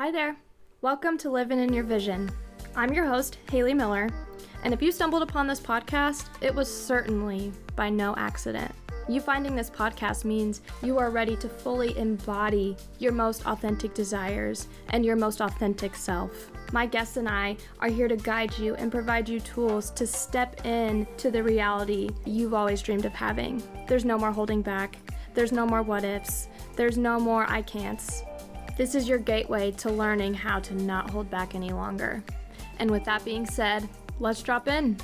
Hi there. Welcome to Living in Your Vision. I'm your host, Haley Miller, and if you stumbled upon this podcast, it was certainly by no accident. You finding this podcast means you are ready to fully embody your most authentic desires and your most authentic self. My guests and I are here to guide you and provide you tools to step in to the reality you've always dreamed of having. There's no more holding back. There's no more what ifs. There's no more I can'ts. This is your gateway to learning how to not hold back any longer. And with that being said, let's drop in.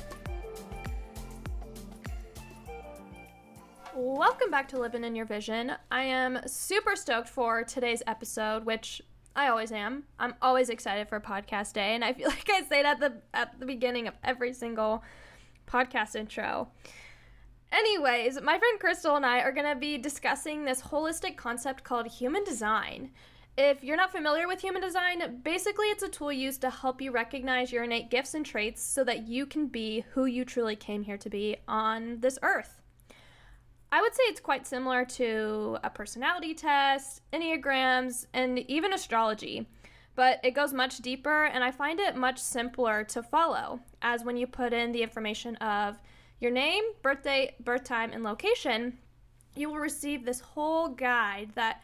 Welcome back to Living in Your Vision. I am super stoked for today's episode, which I always am. I'm always excited for podcast day, and I feel like I say that at the at the beginning of every single podcast intro. Anyways, my friend Crystal and I are going to be discussing this holistic concept called human design. If you're not familiar with human design, basically it's a tool used to help you recognize your innate gifts and traits so that you can be who you truly came here to be on this earth. I would say it's quite similar to a personality test, Enneagrams, and even astrology, but it goes much deeper and I find it much simpler to follow, as when you put in the information of your name, birthday, birth time, and location, you will receive this whole guide that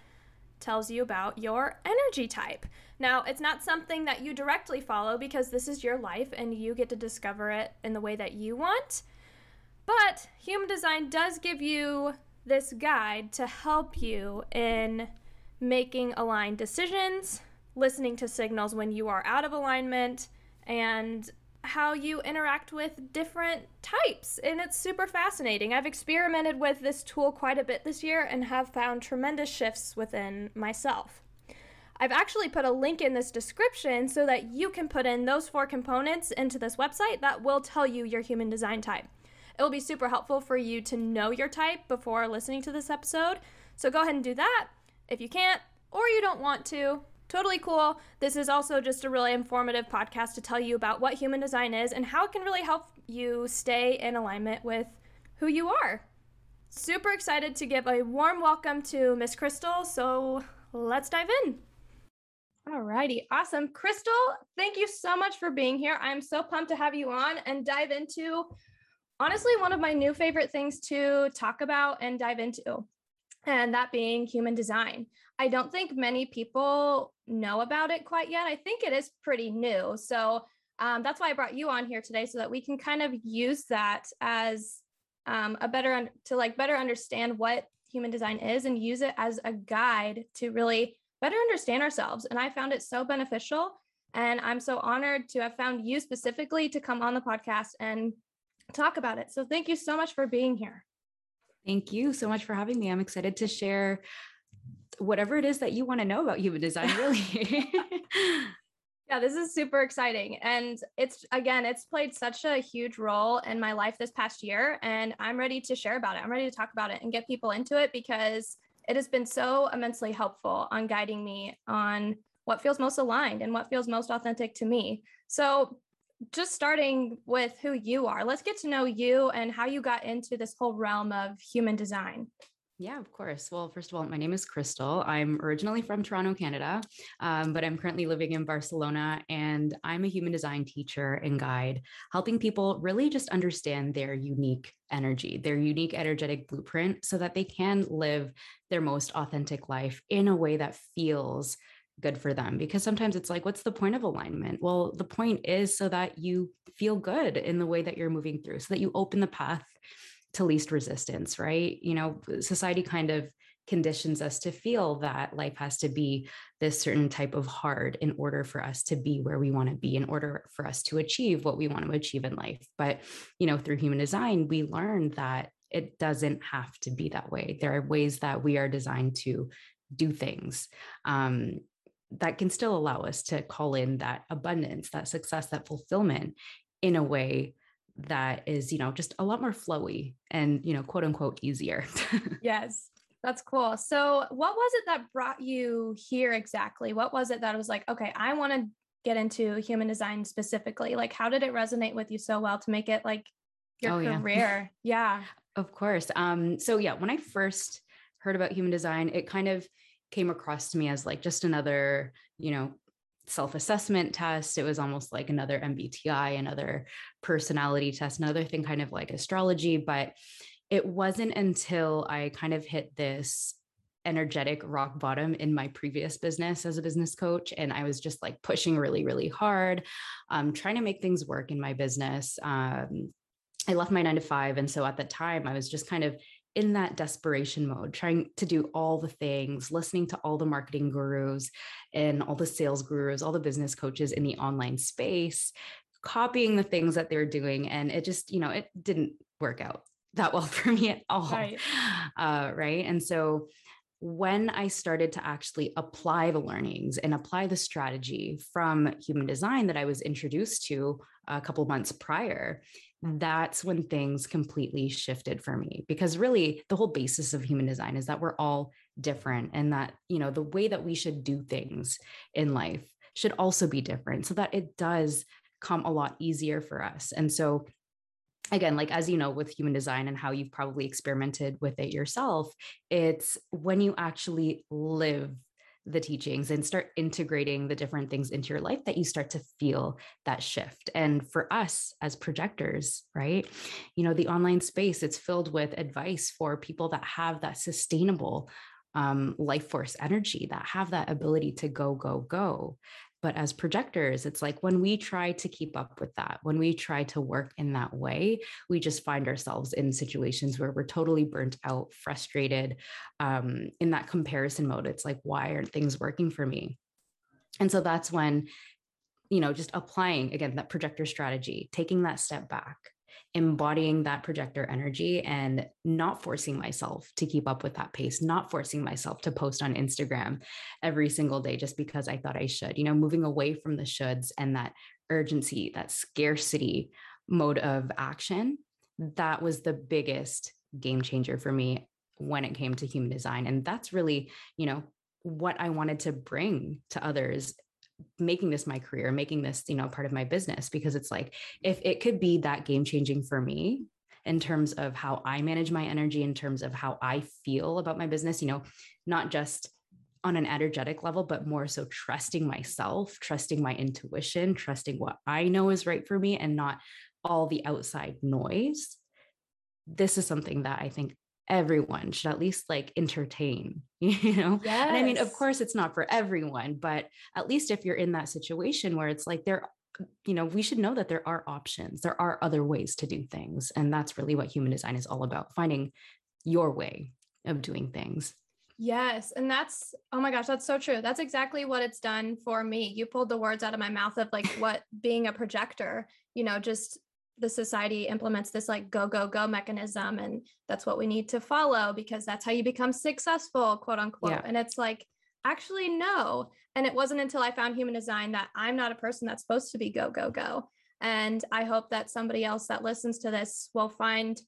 tells you about your energy type. Now, it's not something that you directly follow because this is your life and you get to discover it in the way that you want. But human design does give you this guide to help you in making aligned decisions, listening to signals when you are out of alignment, and how you interact with different types. And it's super fascinating. I've experimented with this tool quite a bit this year and have found tremendous shifts within myself. I've actually put a link in this description so that you can put in those four components into this website that will tell you your human design type. It will be super helpful for you to know your type before listening to this episode. So go ahead and do that. If you can't or you don't want to, totally cool. This is also just a really informative podcast to tell you about what human design is and how it can really help you stay in alignment with who you are. Super excited to give a warm welcome to Miss Crystal. So let's dive in. Alrighty, awesome. Crystal, thank you so much for being here. I'm so pumped to have you on and dive into honestly one of my new favorite things to talk about and dive into, and that being human design. I don't think many people know about it quite yet. I think it is pretty new. So um, that's why I brought you on here today so that we can kind of use that as um, a better un- to like better understand what human design is and use it as a guide to really better understand ourselves. And I found it so beneficial. And I'm so honored to have found you specifically to come on the podcast and talk about it. So thank you so much for being here. Thank you so much for having me. I'm excited to share whatever it is that you want to know about human design, really. yeah, this is super exciting. And it's, again, it's played such a huge role in my life this past year. And I'm ready to share about it. I'm ready to talk about it and get people into it because it has been so immensely helpful on guiding me on what feels most aligned and what feels most authentic to me. So, just starting with who you are, let's get to know you and how you got into this whole realm of human design. Yeah, of course. Well, first of all, my name is Crystal. I'm originally from Toronto, Canada, um, but I'm currently living in Barcelona, and I'm a human design teacher and guide, helping people really just understand their unique energy, their unique energetic blueprint, so that they can live their most authentic life in a way that feels good for them because sometimes it's like what's the point of alignment? Well the point is so that you feel good in the way that you're moving through so that you open the path to least resistance right? You know society kind of conditions us to feel that life has to be this certain type of hard in order for us to be where we want to be in order for us to achieve what we want to achieve in life. But you know through human design we learned that it doesn't have to be that way. There are ways that we are designed to do things. Um, that can still allow us to call in that abundance, that success, that fulfillment in a way that is, you know, just a lot more flowy and, you know, quote unquote easier. yes. That's cool. So, what was it that brought you here exactly? What was it that was like, okay, I want to get into human design specifically? Like, how did it resonate with you so well to make it like your oh, career? Yeah. yeah. Of course. Um, so yeah, when I first heard about human design, it kind of came across to me as like just another, you know, self assessment test. It was almost like another MBTI, another personality test, another thing kind of like astrology. But it wasn't until I kind of hit this energetic rock bottom in my previous business as a business coach. And I was just like pushing really, really hard, um, trying to make things work in my business. Um, I left my nine to five. And so at that time, I was just kind of in that desperation mode, trying to do all the things, listening to all the marketing gurus and all the sales gurus, all the business coaches in the online space, copying the things that they're doing. And it just, you know, it didn't work out that well for me at all. Right. Uh, right. And so when I started to actually apply the learnings and apply the strategy from human design that I was introduced to a couple months prior, that's when things completely shifted for me because really the whole basis of human design is that we're all different and that you know the way that we should do things in life should also be different so that it does come a lot easier for us. And so again like as you know with human design and how you've probably experimented with it yourself it's when you actually live the teachings and start integrating the different things into your life that you start to feel that shift. And for us as projectors, right, you know, the online space, it's filled with advice for people that have that sustainable um, life force energy, that have that ability to go, go, go. But as projectors, it's like when we try to keep up with that, when we try to work in that way, we just find ourselves in situations where we're totally burnt out, frustrated, um, in that comparison mode. It's like, why aren't things working for me? And so that's when, you know, just applying again that projector strategy, taking that step back, embodying that projector energy and not forcing myself to keep up with that pace, not forcing myself to post on Instagram every single day just because I thought I should, you know, moving away from the shoulds and that urgency, that scarcity mode of action. That was the biggest game changer for me when it came to human design. And that's really, you know, what I wanted to bring to others making this my career, making this, you know, part of my business because it's like if it could be that game changing for me in terms of how I manage my energy, in terms of how I feel about my business, you know, not just on an energetic level, but more so trusting myself, trusting my intuition, trusting what I know is right for me and not all the outside noise. This is something that I think everyone should at least like entertain you know yes. and i mean of course it's not for everyone but at least if you're in that situation where it's like there you know we should know that there are options there are other ways to do things and that's really what human design is all about finding your way of doing things Yes. And that's, oh my gosh, that's so true. That's exactly what it's done for me. You pulled the words out of my mouth of like what being a projector, you know, just the society implements this like go go go mechanism and that's what we need to follow because that's how you become successful quote unquote yeah. and it's like actually no and it wasn't until i found human design that i'm not a person that's supposed to be go go go and i hope that somebody else that listens to this will find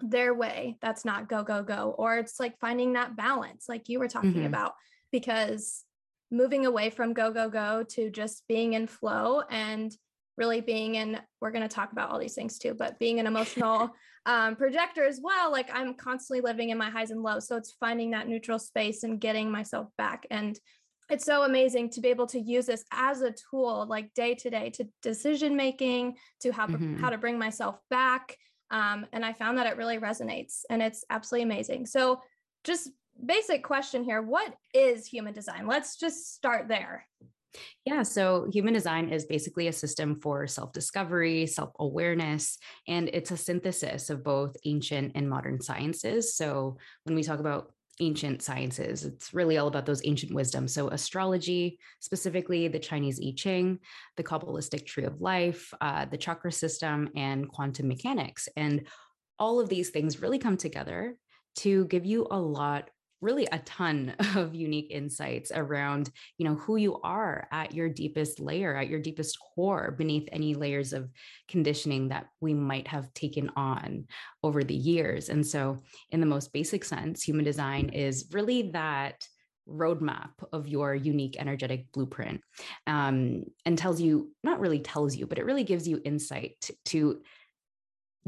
their way that's not go go go or it's like finding that balance like you were talking mm-hmm. about because moving away from go go go to just being in flow and really being in we're going to talk about all these things too but being an emotional um, projector as well like i'm constantly living in my highs and lows. So it's finding that neutral space and getting myself back. And it's so amazing to be able to use this as a tool like day to day to decision making to how, mm-hmm. how to bring myself back. Um, and i found that it really resonates and it's absolutely amazing. So just basic question here what is human design? Let's just start there yeah, so human design is basically a system for self discovery, self awareness, and it's a synthesis of both ancient and modern sciences. So when we talk about ancient sciences, it's really all about those ancient wisdoms. So astrology, specifically the Chinese I Ching, the Kabbalistic tree of life, uh, the chakra system, and quantum mechanics. And all of these things really come together to give you a lot really a ton of unique insights around you know who you are at your deepest layer at your deepest core beneath any layers of conditioning that we might have taken on over the years. And so in the most basic sense human design is really that roadmap of your unique energetic blueprint um, and tells you not really tells you but it really gives you insight to, to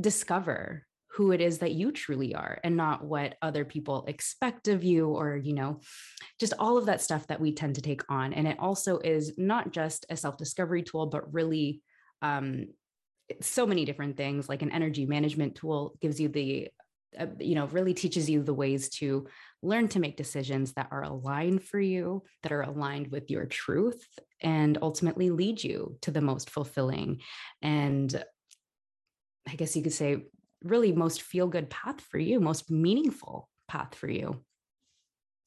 discover who it is that you truly are and not what other people expect of you or you know just all of that stuff that we tend to take on. And it also is not just a self-discovery tool but really um, so many different things like an energy management tool gives you the uh, you know really teaches you the ways to learn to make decisions that are aligned for you that are aligned with your truth and ultimately lead you to the most fulfilling. And i guess you could say really most feel good path for you, most meaningful path for you.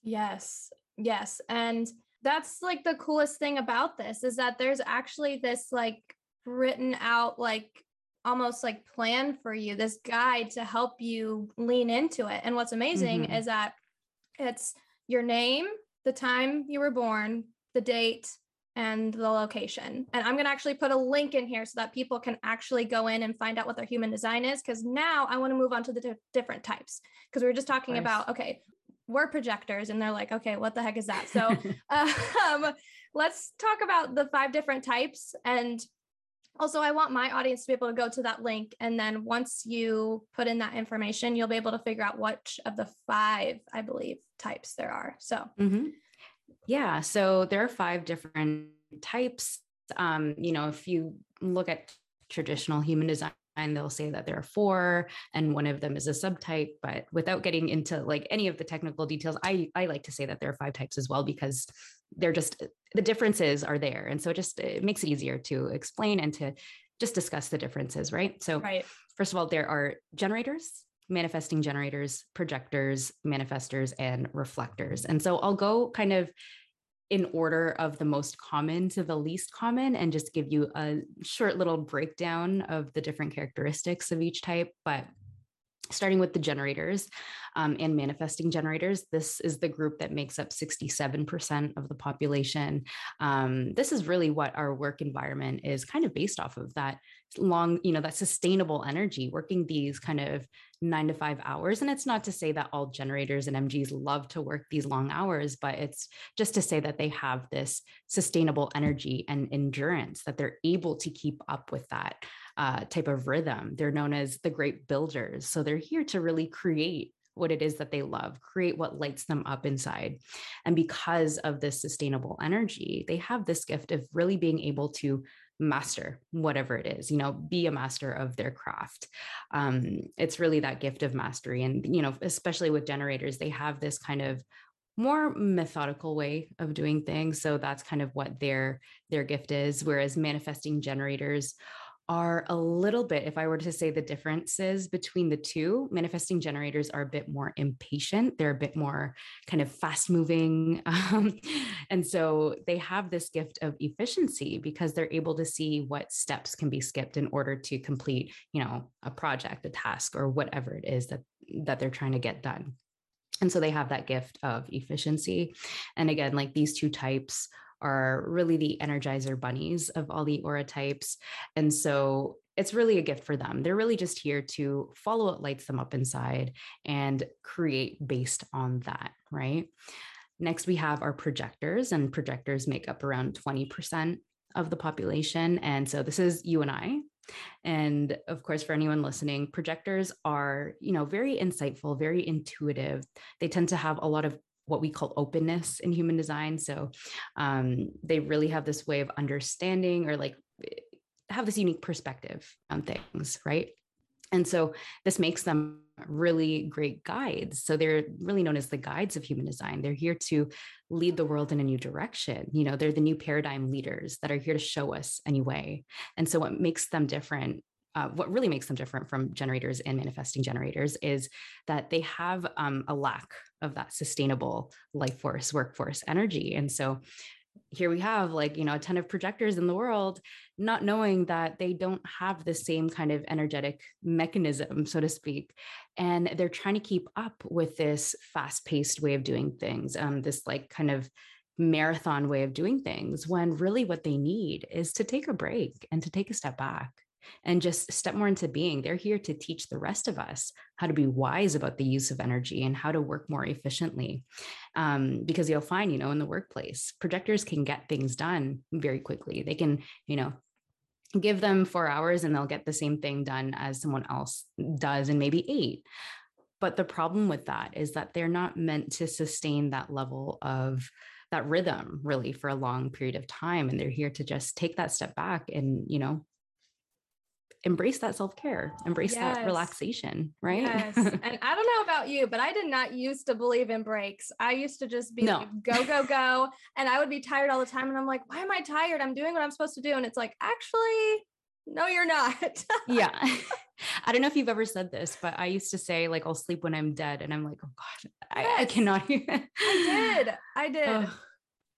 Yes. Yes. And that's like the coolest thing about this is that there's actually this like written out like almost like plan for you, this guide to help you lean into it. And what's amazing mm-hmm. is that it's your name, the time you were born, the date, and the location. And I'm going to actually put a link in here so that people can actually go in and find out what their human design is. Because now I want to move on to the di- different types. Because we were just talking nice. about, okay, we're projectors. And they're like, okay, what the heck is that? So um, let's talk about the five different types. And also, I want my audience to be able to go to that link. And then once you put in that information, you'll be able to figure out which of the five, I believe, types there are. So, mm-hmm. Yeah. So there are five different types. Um, you know, if you look at traditional human design, they'll say that there are four and one of them is a subtype but without getting into like any of the technical details i i like to say that there are five types as well because they're just the differences are there and so it just it makes it easier to explain and to just discuss the differences right so right. first of all there are generators manifesting generators, projectors, manifestors, and reflectors. And so I'll go kind of in order of the most common to the least common and just give you a short little breakdown of the different characteristics of each type. But starting with the generators um, and manifesting generators, this is the group that makes up 67% of the population. Um, this is really what our work environment is kind of based off of that long, you know, that sustainable energy, working these kind of nine to five hours. And it's not to say that all generators and MGs love to work these long hours, but it's just to say that they have this sustainable energy and endurance that they're able to keep up with that uh, type of rhythm. They're known as the great builders. So they're here to really create what it is that they love, create what lights them up inside. And because of this sustainable energy, they have this gift of really being able to master whatever it is you know be a master of their craft. Um, it's really that gift of mastery and you know especially with generators they have this kind of more methodical way of doing things so that's kind of what their their gift is whereas manifesting generators are a little bit, if I were to say the differences between the two, manifesting generators are a bit more impatient. They're a bit more kind of fast moving. Um, and so they have this gift of efficiency because they're able to see what steps can be skipped in order to complete, you know, a project, a task, or whatever it is that, that they're trying to get done. And so they have that gift of efficiency. And again, like these two types are really the energizer bunnies of all the aura types. And so it's really a gift for them. They're really just here to follow what lights them up inside and create based on that, right? Next, we have our projectors, and projectors make up around 20% of the population. And so this is you and I. And of course, for anyone listening, projectors are, you know, very insightful, very intuitive. They tend to have a lot of what we call openness in human design. So um, they really have this way of understanding or like have this unique perspective on things, right? And so this makes them really great guides. So they're really known as the guides of human design. They're here to lead the world in a new direction. You know, they're the new paradigm leaders that are here to show us a new way. And so what makes them different uh, what really makes them different from generators and manifesting generators is that they have um, a lack of that sustainable life force, workforce energy. And so here we have like you know a ton of projectors in the world not knowing that they don't have the same kind of energetic mechanism so to speak and they're trying to keep up with this fast paced way of doing things um, this like kind of marathon way of doing things when really what they need is to take a break and to take a step back and just step more into being. They're here to teach the rest of us how to be wise about the use of energy and how to work more efficiently. Um, because you'll find, you know, in the workplace, projectors can get things done very quickly. They can, you know, give them four hours and they'll get the same thing done as someone else does in maybe eight. But the problem with that is that they're not meant to sustain that level of that rhythm really for a long period of time. And they're here to just take that step back and, you know, embrace that self-care embrace yes. that relaxation right yes. and i don't know about you but i did not used to believe in breaks i used to just be no. like go go go and i would be tired all the time and i'm like why am i tired i'm doing what i'm supposed to do and it's like actually no you're not yeah i don't know if you've ever said this but i used to say like i'll sleep when i'm dead and i'm like oh god i, yes. I cannot i did i did oh,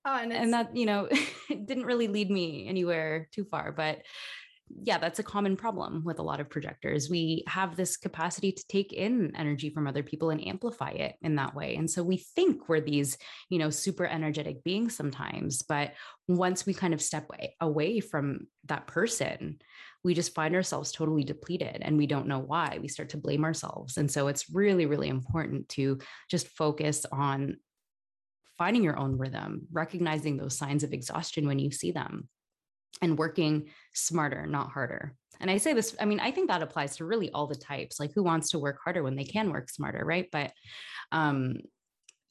oh and, and that you know didn't really lead me anywhere too far but yeah, that's a common problem with a lot of projectors. We have this capacity to take in energy from other people and amplify it in that way. And so we think we're these, you know, super energetic beings sometimes, but once we kind of step away, from that person, we just find ourselves totally depleted and we don't know why. We start to blame ourselves. And so it's really, really important to just focus on finding your own rhythm, recognizing those signs of exhaustion when you see them and working smarter, not harder. And I say this, I mean, I think that applies to really all the types. Like, who wants to work harder when they can work smarter, right? But um,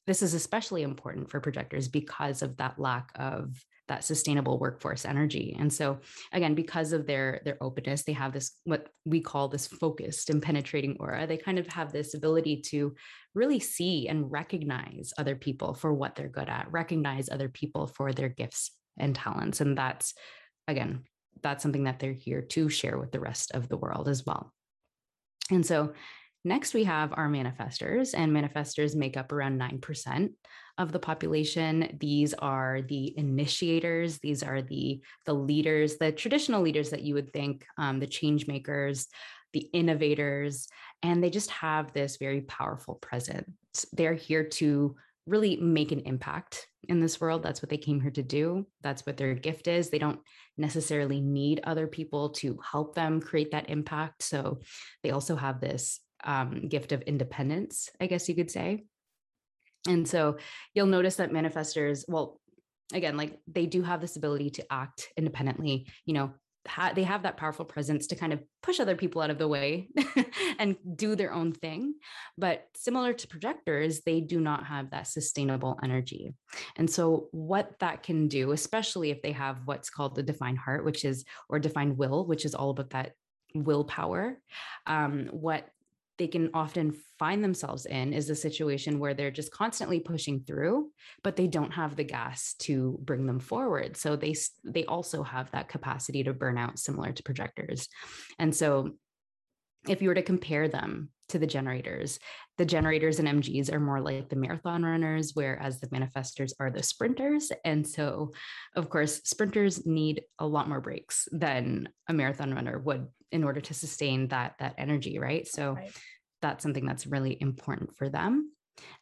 this is especially important for projectors because of that lack of that sustainable workforce energy and so again because of their their openness they have this what we call this focused and penetrating aura they kind of have this ability to really see and recognize other people for what they're good at recognize other people for their gifts and talents and that's again, that's something that they're here to share with the rest of the world as well. And so next we have our manifestors, and manifestors make up around 9% of the population. These are the initiators, these are the, the leaders, the traditional leaders that you would think, um, the change makers, the innovators, and they just have this very powerful presence. They're here to really make an impact in this world. That's what they came here to do. That's what their gift is. They don't necessarily need other people to help them create that impact. So they also have this um, gift of independence, I guess you could say. And so you'll notice that manifestors, well, again, like they do have this ability to act independently, you know, ha- they have that powerful presence to kind of push other people out of the way and do their own thing. But similar to projectors, they do not have that sustainable energy. And so, what that can do, especially if they have what's called the defined heart, which is, or defined will, which is all about that willpower, um, what they can often find themselves in is a situation where they're just constantly pushing through but they don't have the gas to bring them forward. So they they also have that capacity to burn out similar to projectors. And so if you were to compare them to the generators the generators and mgs are more like the marathon runners whereas the manifestors are the sprinters. And so of course sprinters need a lot more breaks than a marathon runner would in order to sustain that that energy right? So right. that's something that's really important for them.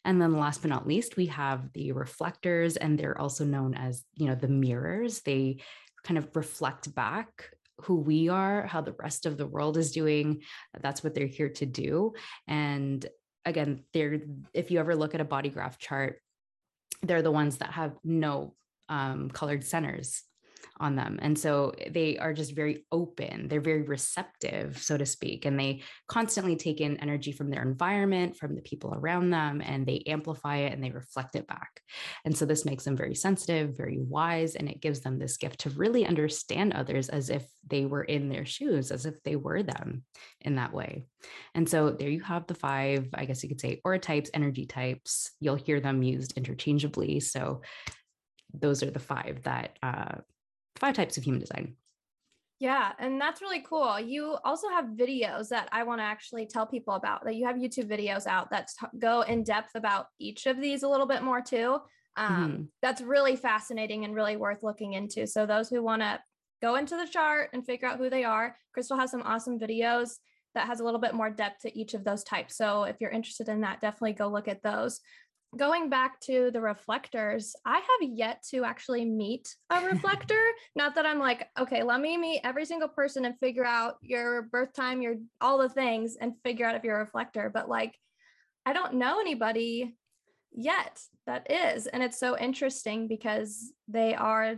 And then last but not least we have the reflectors and they're also known as you know the mirrors. They kind of reflect back who we are how the rest of the world is doing. That's what they're here to do. And again they're if you ever look at a body graph chart they're the ones that have no um, colored centers on them. And so they are just very open, they're very receptive, so to speak, and they constantly take in energy from their environment, from the people around them, and they amplify it and they reflect it back. And so this makes them very sensitive, very wise, and it gives them this gift to really understand others as if they were in their shoes, as if they were them in that way. And so there you have the five, I guess you could say, aura types, energy types. You'll hear them used interchangeably. So those are the five that uh, five types of human design. Yeah, and that's really cool. You also have videos that I want to actually tell people about. That you have YouTube videos out that go in depth about each of these a little bit more too. Um, mm-hmm. That's really fascinating and really worth looking into. So those who want to go into the chart and figure out who they are, Crystal has some awesome videos that has a little bit more depth to each of those types. So if you're interested in that, definitely go look at those going back to the reflectors, I have yet to actually meet a reflector. Not that I'm like, okay, let me meet every single person and figure out your birth time, your all the things and figure out if you're a reflector, but like I don't know anybody yet that is. And it's so interesting because they are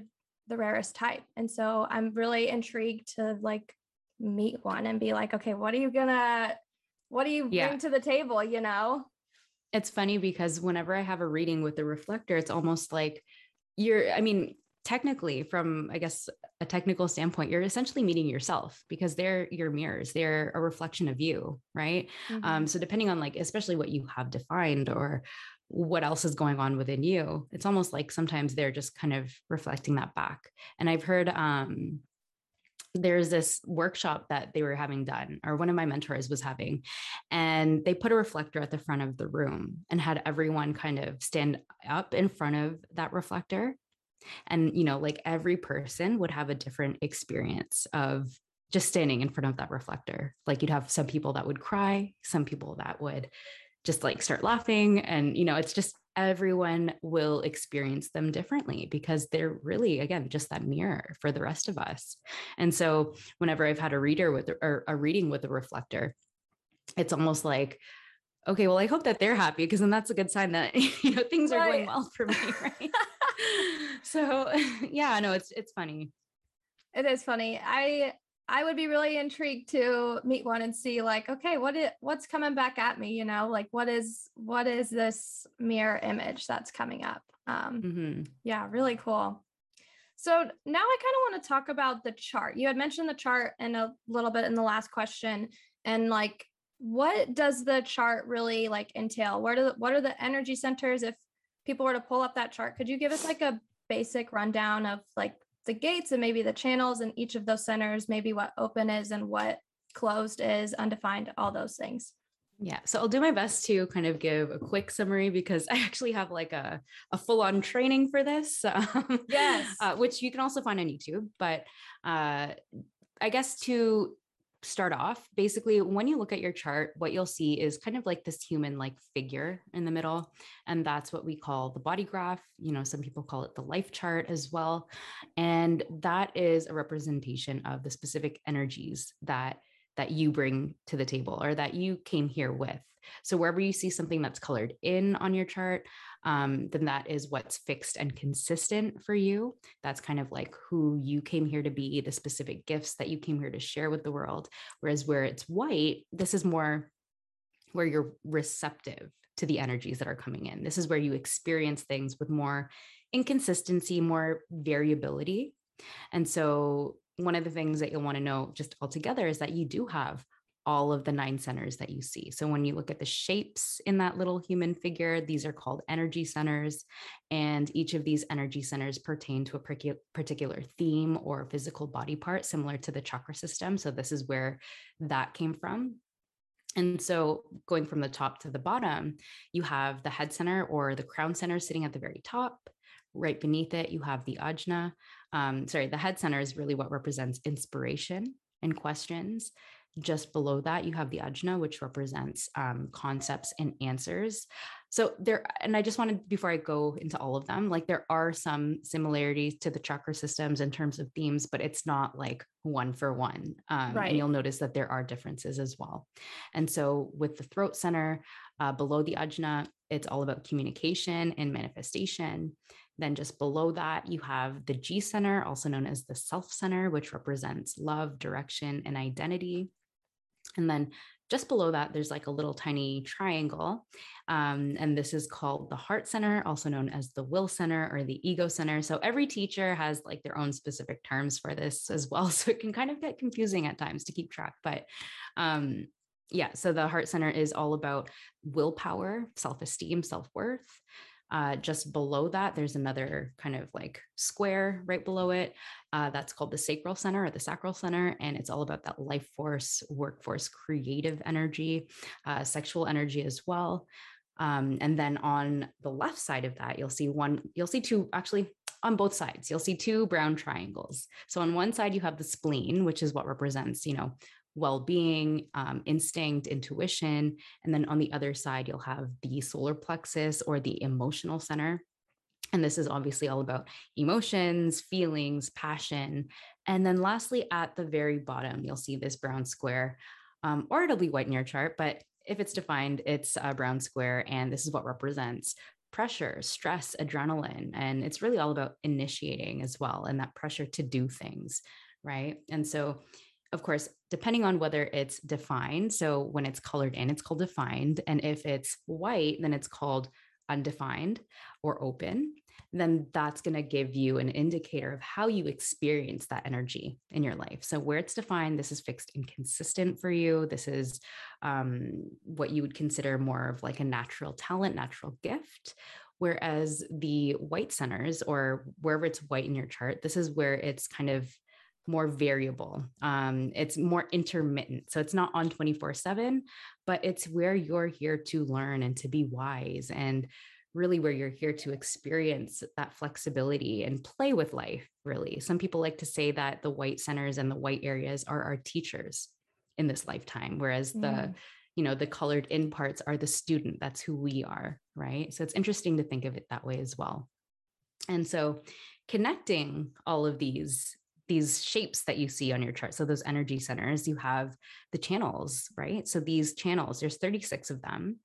the rarest type. And so I'm really intrigued to like meet one and be like, okay, what are you gonna what do you yeah. bring to the table, you know? It's funny because whenever I have a reading with the reflector, it's almost like you're, I mean, technically from i guess a technical standpoint you're essentially meeting yourself because they're your mirrors. They're a reflection of you right? Mm-hmm. um, so depending on like especially what you have defined or what else is going on within you it's almost like sometimes they're just kind of reflecting that back. And i've heard um there's this workshop that they were having done, or one of my mentors was having, and they put a reflector at the front of the room and had everyone kind of stand up in front of that reflector. And, you know, like every person would have a different experience of just standing in front of that reflector. Like you'd have some people that would cry, some people that would just like start laughing. And, you know, it's just everyone will experience them differently because they're really again just that mirror for the rest of us. And so whenever i've had a reader with or a reading with a reflector it's almost like okay well i hope that they're happy because then that's a good sign that you know things right. are going well for me right? So yeah no it's it's funny. It is funny. I I would be really intrigued to meet one and see like, okay, what it what's coming back at me, you know, like what is what is this mirror image that's coming up? Um mm-hmm. yeah, really cool. So now I kind of want to talk about the chart. You had mentioned the chart in a little bit in the last question and like what does the chart really like entail? Where do what are the energy centers if people were to pull up that chart? Could you give us like a basic rundown of like the gates and maybe the channels in each of those centers, maybe what open is and what closed is, undefined, all those things. Yeah. So I'll do my best to kind of give a quick summary because I actually have like a, a full on training for this. Um, yes. Uh, which you can also find on YouTube. But uh, I guess to start off basically when you look at your chart what you'll see is kind of like this human like figure in the middle and that's what we call the body graph. You know some people call it the life chart as well and that is a representation of the specific energies that that you bring to the table or that you came here with. So wherever you see something that's colored in on your chart um, then that is what's fixed and consistent for you. That's kind of like who you came here to be, the specific gifts that you came here to share with the world. Whereas where it's white, this is more where you're receptive to the energies that are coming in. This is where you experience things with more inconsistency, more variability. And so, one of the things that you'll want to know just altogether is that you do have all of the nine centers that you see. So when you look at the shapes in that little human figure, these are called energy centers. And each of these energy centers pertain to a particular theme or physical body part, similar to the chakra system. So this is where that came from. And so going from the top to the bottom, you have the head center or the crown center sitting at the very top. Right beneath it, you have the ajna. Um, sorry, the head center is really what represents inspiration and questions. Just below that, you have the ajna, which represents um, concepts and answers. So there, and I just wanted before I go into all of them, like there are some similarities to the chakra systems in terms of themes, but it's not like one for one. Um, right. And you'll notice that there are differences as well. And so with the throat center uh, below the ajna, it's all about communication and manifestation. Then just below that, you have the G center, also known as the self center, which represents love, direction, and identity. And then just below that, there's like a little tiny triangle. Um, and this is called the heart center, also known as the will center or the ego center. So every teacher has like their own specific terms for this as well. So it can kind of get confusing at times to keep track. But um, yeah, so the heart center is all about willpower, self esteem, self worth. Uh, just below that, there's another kind of like square right below it. Uh, that's called the sacral center or the sacral center. And it's all about that life force, workforce, creative energy, uh, sexual energy as well. Um, and then on the left side of that, you'll see one, you'll see two, actually, on both sides, you'll see two brown triangles. So on one side, you have the spleen, which is what represents, you know, well-being um, instinct intuition and then on the other side you'll have the solar plexus or the emotional center and this is obviously all about emotions feelings passion and then lastly at the very bottom you'll see this brown square um, or it'll be white in your chart but if it's defined it's a brown square and this is what represents pressure, stress, adrenaline. And it's really all about initiating as well and that pressure to do things. Right. And so, of course, depending on whether it's defined. So when it's colored in, it's called defined. And if it's white, then it's called undefined or open then that's going to give you an indicator of how you experience that energy in your life. So, where it's defined, this is fixed and consistent for you. This is um, what you would consider more of like a natural talent, natural gift. Whereas the white centers, or wherever it's white in your chart, this is where it's kind of more variable. Um, it's more intermittent. So it's not on 24 7, but it's where you're here to learn and to be wise and really where you're here to experience that flexibility and play with life, really. Some people like to say that the white centers and the white areas are our teachers in this lifetime, whereas mm. the you know the colored in parts are the student that's who we are right so it's interesting to think of it that way as well and so connecting all of these these shapes that you see on your chart so those energy centers you have the channels right so these channels there's 36 of them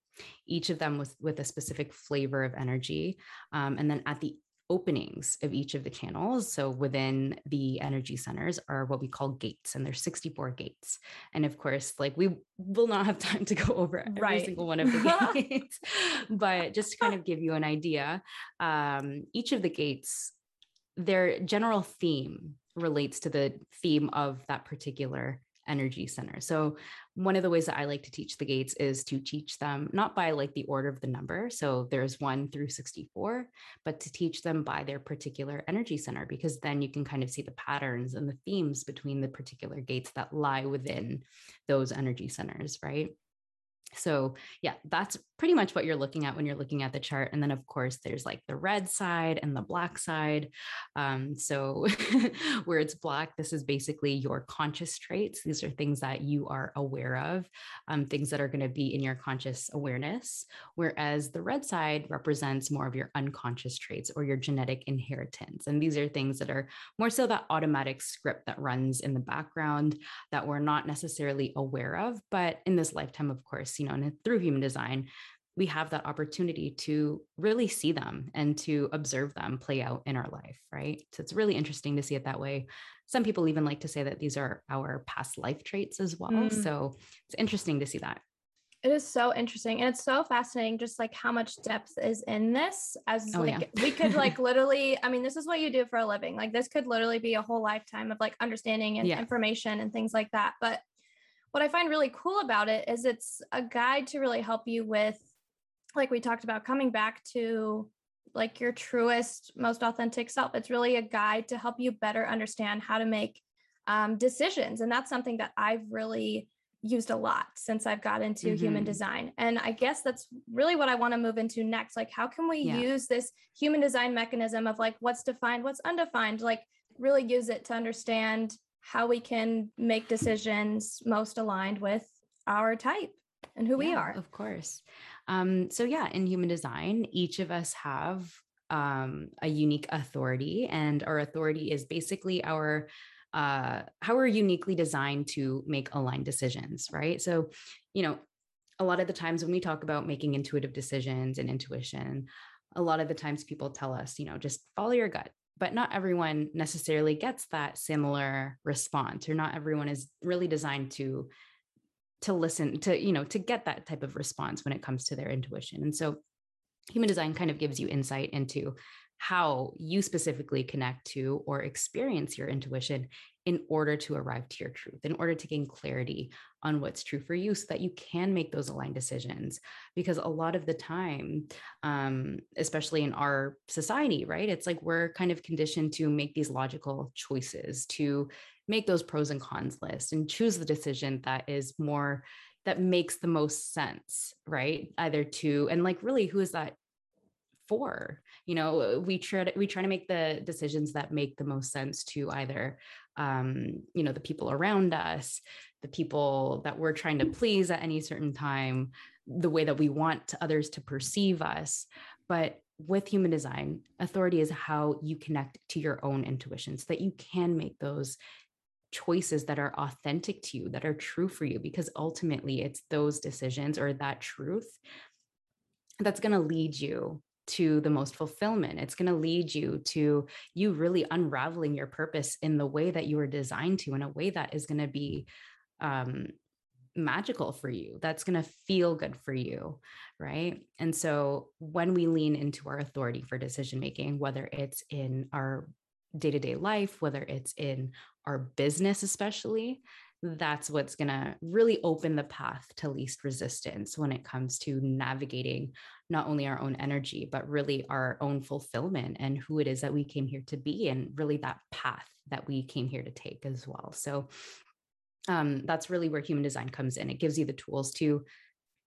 each of them with, with a specific flavor of energy. Um, and then at the openings of each of the channels. So within the energy centers are what we call gates, and there's 64 gates. And of course, like we will not have time to go over every right. single one of the gates, but just to kind of give you an idea, um, each of the gates, their general theme relates to the theme of that particular energy center. So one of the ways that I like to teach the gates is to teach them not by like the order of the number. So there's one through 64, but to teach them by their particular energy center, because then you can kind of see the patterns and the themes between the particular gates that lie within those energy centers, right? So, yeah, that's pretty much what you're looking at when you're looking at the chart. And then, of course, there's like the red side and the black side. Um, so, where it's black, this is basically your conscious traits. These are things that you are aware of, um, things that are going to be in your conscious awareness. Whereas the red side represents more of your unconscious traits or your genetic inheritance. And these are things that are more so that automatic script that runs in the background that we're not necessarily aware of. But in this lifetime, of course, you know, and through human design, we have that opportunity to really see them and to observe them play out in our life, right? So it's really interesting to see it that way. Some people even like to say that these are our past life traits as well. Mm. So it's interesting to see that. It is so interesting and it's so fascinating just like how much depth is in this as oh, like yeah. we could like literally I mean this is what you do for a living. Like this could literally be a whole lifetime of like understanding and yeah. information and things like that. But what I find really cool about it is it's a guide to really help you with like we talked about coming back to like your truest most authentic self it's really a guide to help you better understand how to make um, decisions and that's something that i've really used a lot since i've got into mm-hmm. human design and i guess that's really what i want to move into next like how can we yeah. use this human design mechanism of like what's defined what's undefined like really use it to understand how we can make decisions most aligned with our type and who yeah, we are of course um, so, yeah, in human design, each of us have um, a unique authority, and our authority is basically our uh, how we're uniquely designed to make aligned decisions, right? So, you know, a lot of the times when we talk about making intuitive decisions and intuition, a lot of the times people tell us, you know, just follow your gut. But not everyone necessarily gets that similar response, or not everyone is really designed to to listen to you know to get that type of response when it comes to their intuition. And so human design kind of gives you insight into how you specifically connect to or experience your intuition in order to arrive to your truth, in order to gain clarity on what's true for you so that you can make those aligned decisions. Because a lot of the time, um, especially in our society, right, it's like we're kind of conditioned to make these logical choices, to make those pros and cons list and choose the decision that is more that makes the most sense right either to and like really who is that for you know we try to we try to make the decisions that make the most sense to either um you know the people around us the people that we're trying to please at any certain time the way that we want others to perceive us. But with human design authority is how you connect to your own intuition so that you can make those choices that are authentic to you, that are true for you, because ultimately it's those decisions or that truth that's going to lead you to the most fulfillment. It's going to lead you to you really unraveling your purpose in the way that you were designed to, in a way that is going to be um, magical for you. That's going to feel good for you. Right. And so when we lean into our authority for decision making, whether it's in our day to day life, whether it's in our business, especially, that's what's going to really open the path to least resistance when it comes to navigating not only our own energy, but really our own fulfillment and who it is that we came here to be, and really that path that we came here to take as well. So, um, that's really where human design comes in. It gives you the tools to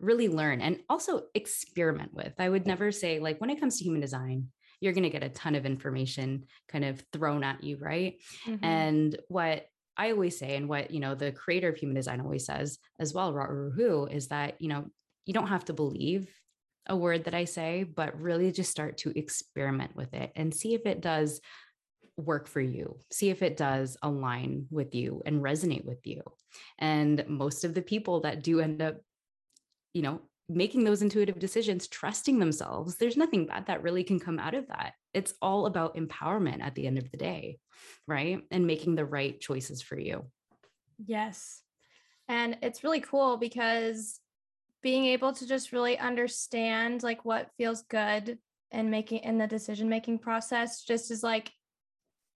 really learn and also experiment with. I would never say, like, when it comes to human design, you're going to get a ton of information kind of thrown at you, right? Mm-hmm. And what I always say, and what you know, the creator of human design always says as well, Ra Uru Hu, is that you know you don't have to believe a word that I say, but really just start to experiment with it and see if it does work for you. See if it does align with you and resonate with you. And most of the people that do end up, you know, making those intuitive decisions, trusting themselves, there's nothing bad that really can come out of that. It's all about empowerment at the end of the day, right? And making the right choices for you. Yes. And it's really cool because being able to just really understand like what feels good and making in the decision making process just is like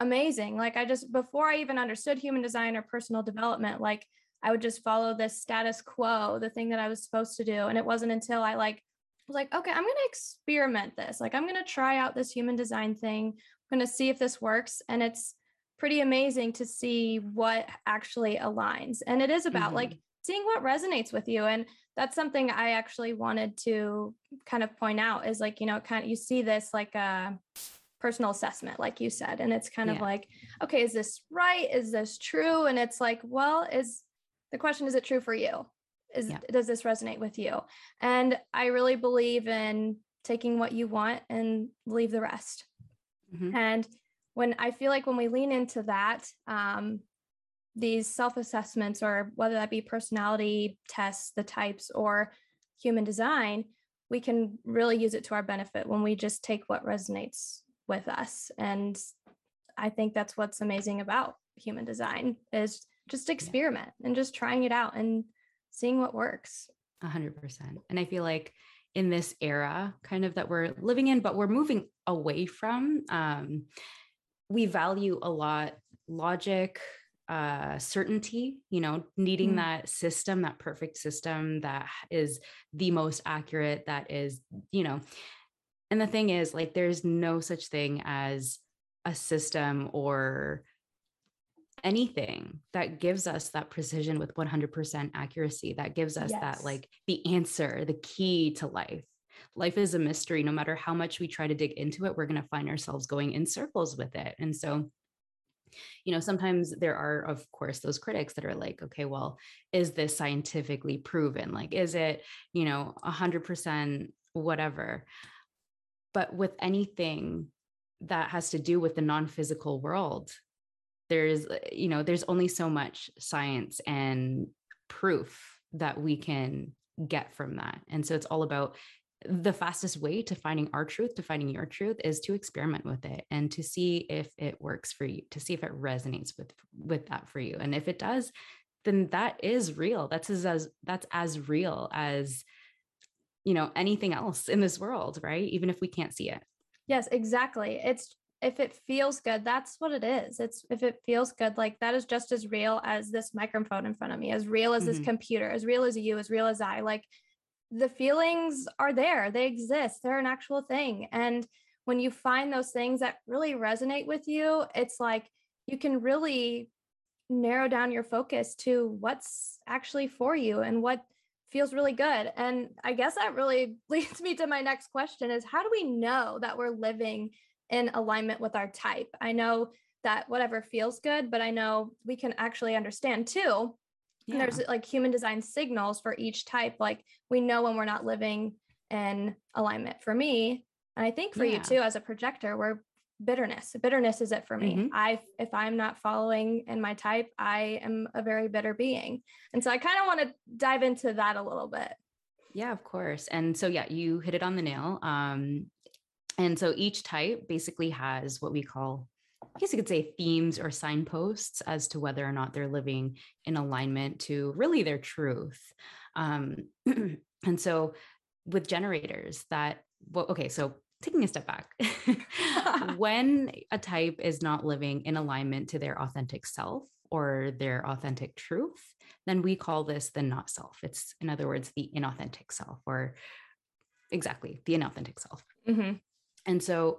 amazing. Like I just before I even understood human design or personal development, like I would just follow this status quo, the thing that I was supposed to do. And it wasn't until I like was like, okay, I'm gonna experiment this. Like I'm gonna try out this human design thing. I'm gonna see if this works. And it's pretty amazing to see what actually aligns. And it is about mm-hmm. like seeing what resonates with you. And that's something I actually wanted to kind of point out is like, you know, kind of you see this like a personal assessment, like you said. And it's kind yeah. of like, okay, is this right? Is this true? And it's like, well, is the question, is it true for you? Is yeah. does this resonate with you? And I really believe in taking what you want and leave the rest. Mm-hmm. And when I feel like when we lean into that, um, these self assessments, or whether that be personality tests, the types, or human design, we can really use it to our benefit when we just take what resonates with us. And I think that's what's amazing about human design is just experiment and just trying it out and seeing what works. A hundred percent. And I feel like in this era kind of that we're living in, but we're moving away from, um, we value a lot logic, uh, certainty, you know, needing mm. that system, that perfect system that is the most accurate, that is, you know, and the thing is, like, there's no such thing as a system or anything that gives us that precision with 100% accuracy, that gives us yes. that, like, the answer, the key to life. Life is a mystery. No matter how much we try to dig into it, we're going to find ourselves going in circles with it. And so, you know, sometimes there are, of course, those critics that are like, okay, well, is this scientifically proven? Like, is it, you know, 100% whatever? But with anything that has to do with the non-physical world, there's, uh, you know, there's only so much science and proof that we can get from that. And so it's all about the fastest way to finding our truth, to finding your truth is to experiment with it and to see if it works for you, to see if it resonates with with that for you. And if it does, then that is real. That's as, as that's as real as you know anything else in this world right even if we can't see it yes exactly it's if it feels good that's what it is it's if it feels good like that is just as real as this microphone in front of me as real as mm-hmm. this computer as real as you as real as i like the feelings are there they exist they're an actual thing and when you find those things that really resonate with you it's like you can really narrow down your focus to what's actually for you and what feels really good. And I guess that really leads me to my next question is how do we know that we're living in alignment with our type? I know that whatever feels good, but I know we can actually understand too. Yeah. There's like human design signals for each type. Like we know when we're not living in alignment. For me, and I think for yeah. you too, as a projector, we're bitterness. Bitterness is it for me. Mm-hmm. I if I'm not following in my type, I am a very bitter being. And so I kind of want to dive into that a little bit. Yeah, of course. And so yeah, you hit it on the nail. Um And so each type basically has what we call, I guess you could say, themes or signposts as to whether or not they're living in alignment to really their truth. Um, and so with generators, that, well, okay, so taking a step back, when a type is not living in alignment to their authentic self or their authentic truth, then we call this the not self. It's, in other words, the inauthentic self, or exactly the inauthentic self. Mm-hmm. And so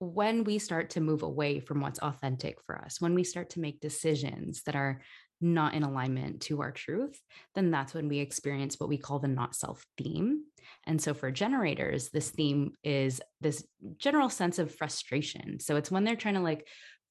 when we start to move away from what's authentic for us, when we start to make decisions that are not in alignment to our truth, then that's when we experience what we call the not self theme. And so for generators, this theme is this general sense of frustration. So it's when they're trying to like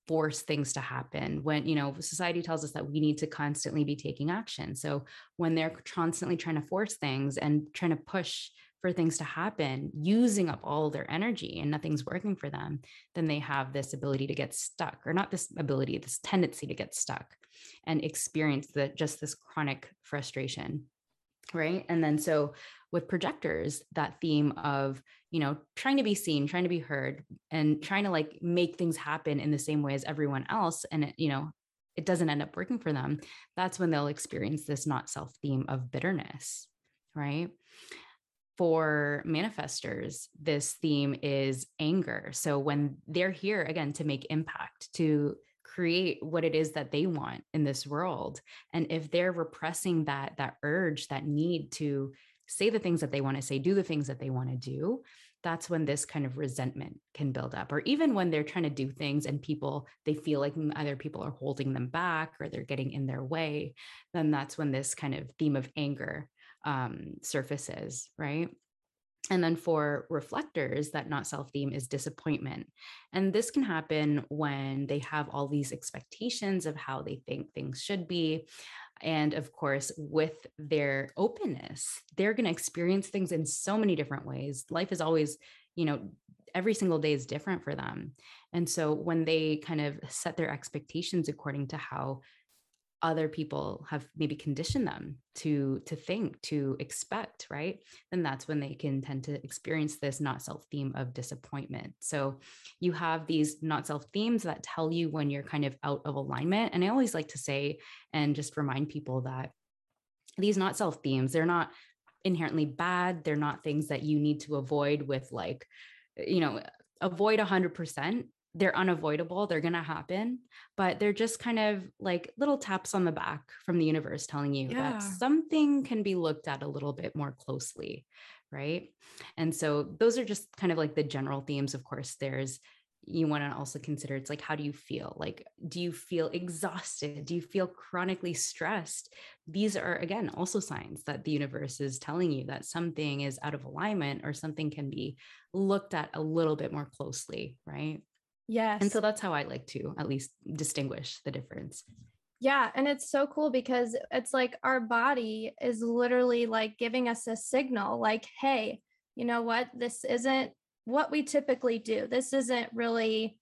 force things to happen when you know society tells us that we need to constantly be taking action so when they're constantly trying to force things and trying to push for things to happen using up all their energy and nothing's working for them then they have this ability to get stuck or not this ability this tendency to get stuck and experience the just this chronic frustration right? And then so with projectors that theme of you know trying to be seen trying to be heard and trying to like make things happen in the same way as everyone else and it, you know it doesn't end up working for them that's when they'll experience this not self theme of bitterness right for manifestors, this theme is anger. So when they're here again to make impact, to create what it is that they want in this world, and if they're repressing that that urge, that need to say the things that they want to say, do the things that they want to do, that's when this kind of resentment can build up. Or even when they're trying to do things and people they feel like other people are holding them back or they're getting in their way, then that's when this kind of theme of anger um, surfaces, right? And then for reflectors, that not self theme is disappointment. And this can happen when they have all these expectations of how they think things should be. And of course, with their openness, they're going to experience things in so many different ways. Life is always, you know, every single day is different for them. And so when they kind of set their expectations according to how other people have maybe conditioned them to to think to expect right? Then that's when they can tend to experience this not self theme of disappointment. So you have these not self themes that tell you when you're kind of out of alignment and i always like to say and just remind people that these not self themes they're not inherently bad they're not things that you need to avoid with like you know avoid 100% they're unavoidable, they're going to happen, but they're just kind of like little taps on the back from the universe telling you yeah. that something can be looked at a little bit more closely. Right. And so those are just kind of like the general themes. Of course, there's, you want to also consider it's like, how do you feel? Like, do you feel exhausted? Do you feel chronically stressed? These are, again, also signs that the universe is telling you that something is out of alignment or something can be looked at a little bit more closely. Right. Yes. And so that's how I like to at least distinguish the difference. Yeah. And it's so cool because it's like our body is literally like giving us a signal like, hey, you know what? This isn't what we typically do. This isn't really,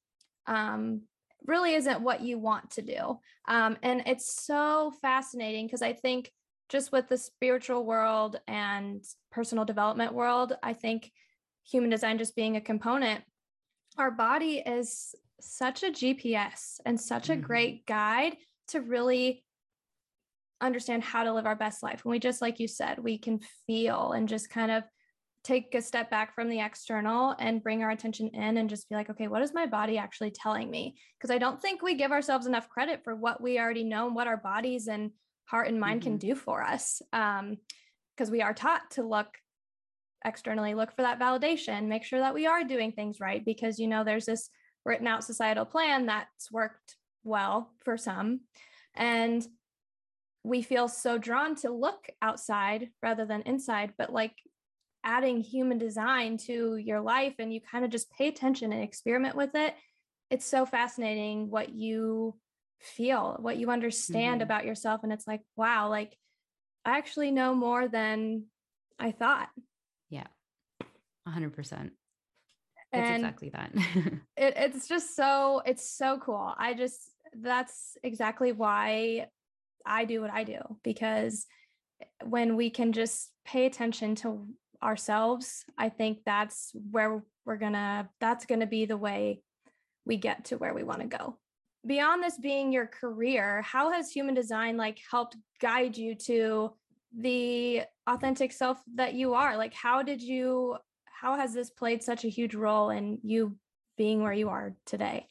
um, really isn't what you want to do. Um, and it's so fascinating because I think just with the spiritual world and personal development world, I think human design just being a component our body is such a GPS and such a mm-hmm. great guide to really understand how to live our best life. And we just, like you said, we can feel and just kind of take a step back from the external and bring our attention in and just be like, okay, what is my body actually telling me? Because I don't think we give ourselves enough credit for what we already know and what our bodies and heart and mind mm-hmm. can do for us. Um, because we are taught to look externally look for that validation make sure that we are doing things right because you know there's this written out societal plan that's worked well for some and we feel so drawn to look outside rather than inside but like adding human design to your life and you kind of just pay attention and experiment with it it's so fascinating what you feel what you understand mm-hmm. about yourself and it's like wow like i actually know more than i thought. 100%. It's exactly that. it, it's just so it's so cool. I just that's exactly why I do what I do because when we can just pay attention to ourselves, I think that's where we're gonna, that's gonna be the way we get to where we want to go. Beyond this being your career, how has human design like helped guide you to the authentic self that you are? Like, how did you, how has this played such a huge role in you being where you are today?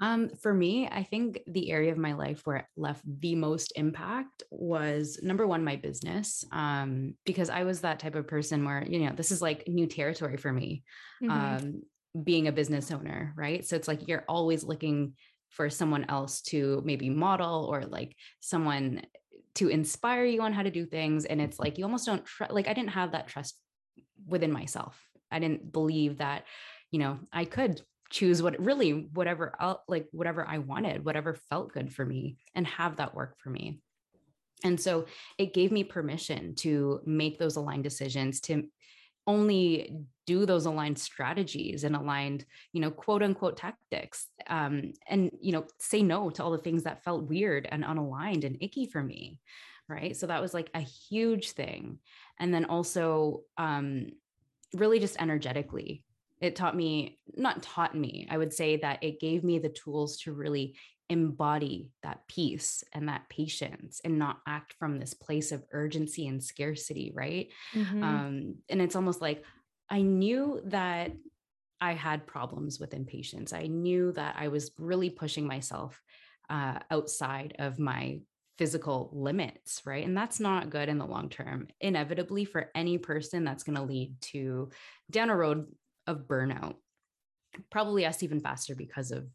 Um, for me, I think the area of my life where it left the most impact was number one, my business. Um, because I was that type of person where, you know, this is like new territory for me, mm-hmm. um, being a business owner, right? So it's like you're always looking for someone else to maybe model or like someone to inspire you on how to do things. And it's like you almost don't tr- like I didn't have that trust within myself. I didn't believe that, you know, I could choose what really whatever like whatever I wanted, whatever felt good for me and have that work for me. And so it gave me permission to make those aligned decisions to only do those aligned strategies and aligned you know quote unquote tactics um, and you know say no to all the things that felt weird and unaligned and icky for me right so that was like a huge thing and then also um, really just energetically it taught me not taught me i would say that it gave me the tools to really embody that peace and that patience and not act from this place of urgency and scarcity right mm-hmm. um, and it's almost like i knew that i had problems with impatience i knew that i was really pushing myself uh, outside of my physical limits right? And that's not good in the long term. Inevitably for any person that's going to lead to down a road of burnout. Probably us even faster because of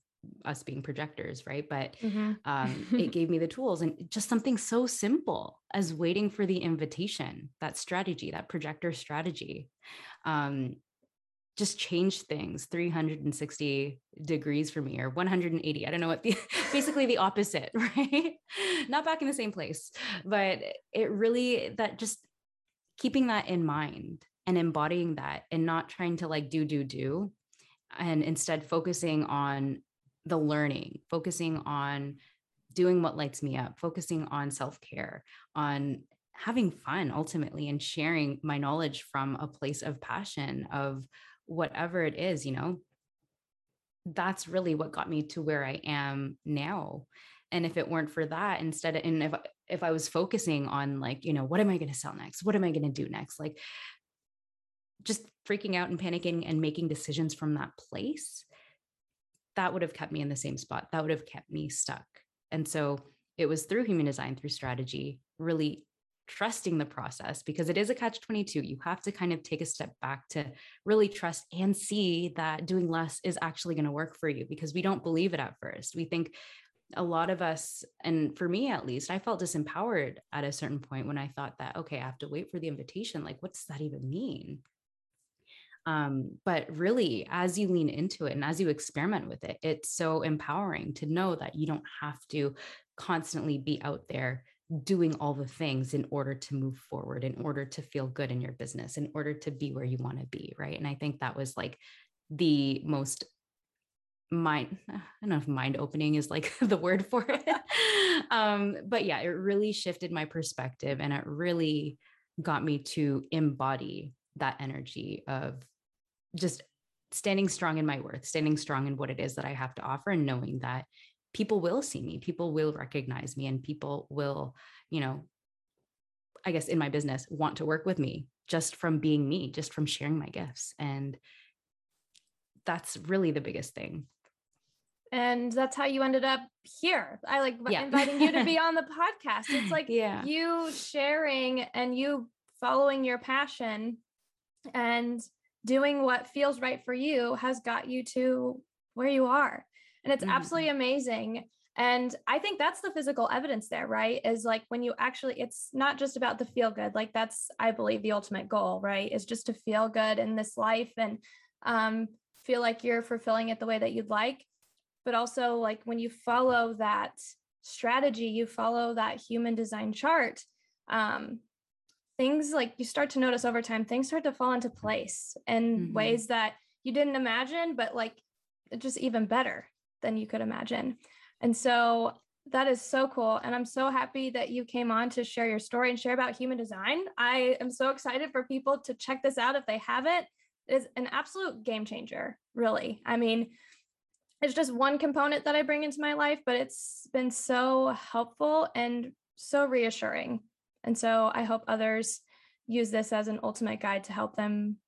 us being projectors right? But mm-hmm. um, it gave me the tools and just something so simple as waiting for the invitation that strategy that projector strategy. Um, just changed things 360 degrees for me or 180 i don't know what the basically the opposite right? Not back in the same place but it really that just keeping that in mind and embodying that and not trying to like do do do and instead focusing on the learning focusing on doing what lights me up focusing on self-care on having fun ultimately and sharing my knowledge from a place of passion of whatever it is you know that's really what got me to where i am now and if it weren't for that instead of and if if i was focusing on like you know what am i going to sell next what am i going to do next like just freaking out and panicking and making decisions from that place, that would have kept me in the same spot. That would have kept me stuck. And so it was through human design, through strategy, really trusting the process because it is a catch 22. You have to kind of take a step back to really trust and see that doing less is actually going to work for you because we don't believe it at first. We think a lot of us, and for me at least, I felt disempowered at a certain point when I thought that, okay, I have to wait for the invitation. Like, what does that even mean? Um, but really, as you lean into it and as you experiment with it, it's so empowering to know that you don't have to constantly be out there doing all the things in order to move forward, in order to feel good in your business, in order to be where you want to be. Right. And I think that was like the most mind i don't know if mind opening is like the word for it um but yeah it really shifted my perspective and it really got me to embody that energy of just standing strong in my worth, standing strong in what it is that I have to offer, and knowing that people will see me, people will recognize me, and people will, you know, I guess in my business, want to work with me just from being me, just from sharing my gifts. And that's really the biggest thing. And that's how you ended up here. I like yeah. inviting you to be on the podcast. It's like yeah. you sharing and you following your passion and doing what feels right for you has got you to where you are. And it's mm-hmm. absolutely amazing. And I think that's the physical evidence there, right? Is like when you actually, it's not just about the feel good. Like that's, I believe, the ultimate goal, right? Is just to feel good in this life and um, feel like you're fulfilling it the way that you'd like. But also, like when you follow that strategy, you follow that human design chart, um, things like you start to notice over time things start to fall into place in mm-hmm. ways that you didn't imagine but like just even better than you could imagine and so That is so cool. And I'm so happy that you came on to share your story and share about human design. I am so excited for people to check this out if they haven't. It is an absolute game changer, really. I mean, it's just one component that I bring into my life, but it's been so helpful and so reassuring. And so I hope others use this as an ultimate guide to help them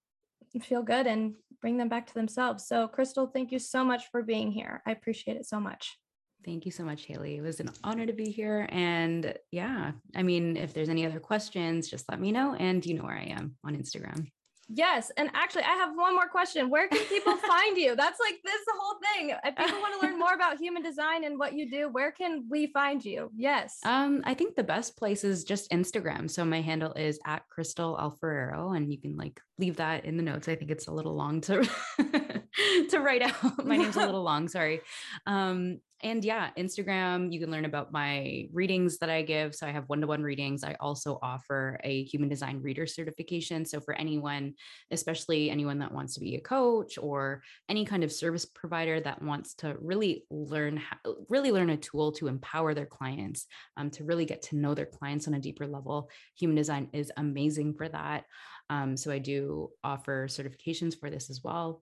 feel good and bring them back to themselves. So, Crystal, thank you so much for being here. I appreciate it so much. Thank you so much, Haley. It was an honor to be here. And yeah, I mean, if there's any other questions, just let me know. And you know where I am on Instagram. Yes. And actually, I have one more question. Where can people find you? That's like this the whole thing. If people want to learn more about human design and what you do, where can we find you? Yes. Um, I think the best place is just Instagram. So my handle is at Crystal Alferrero, and you can like leave that in the notes. I think it's a little long to to write out. My name's a little long, sorry. Um, and yeah, Instagram, you can learn about my readings that I give. So I have one to one readings. I also offer a human design reader certification. So for anyone, especially anyone that wants to be a coach or any kind of service provider that wants to really learn, how, really learn a tool to empower their clients, um, to really get to know their clients on a deeper level, human design is amazing for that. Um, so I do offer certifications for this as well.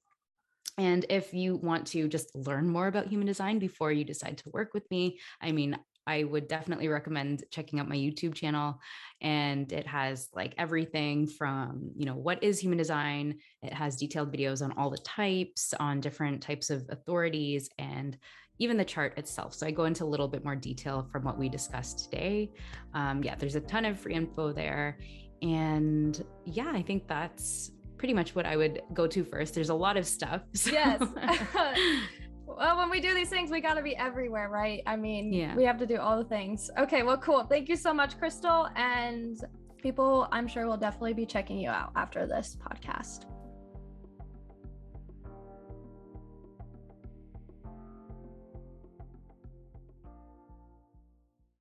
And if you want to just learn more about human design before you decide to work with me, I mean, I would definitely recommend checking out my YouTube channel. And it has like everything from, you know, what is human design? It has detailed videos on all the types, on different types of authorities, and even the chart itself. So I go into a little bit more detail from what we discussed today. Um, yeah, there's a ton of free info there. And yeah, I think that's pretty much what I would go to first. There's a lot of stuff. So. Yes. well, when we do these things, we got to be everywhere, right? I mean, yeah. we have to do all the things. Okay, well, cool. Thank you so much, Crystal. And people, I'm sure, will definitely be checking you out after this podcast.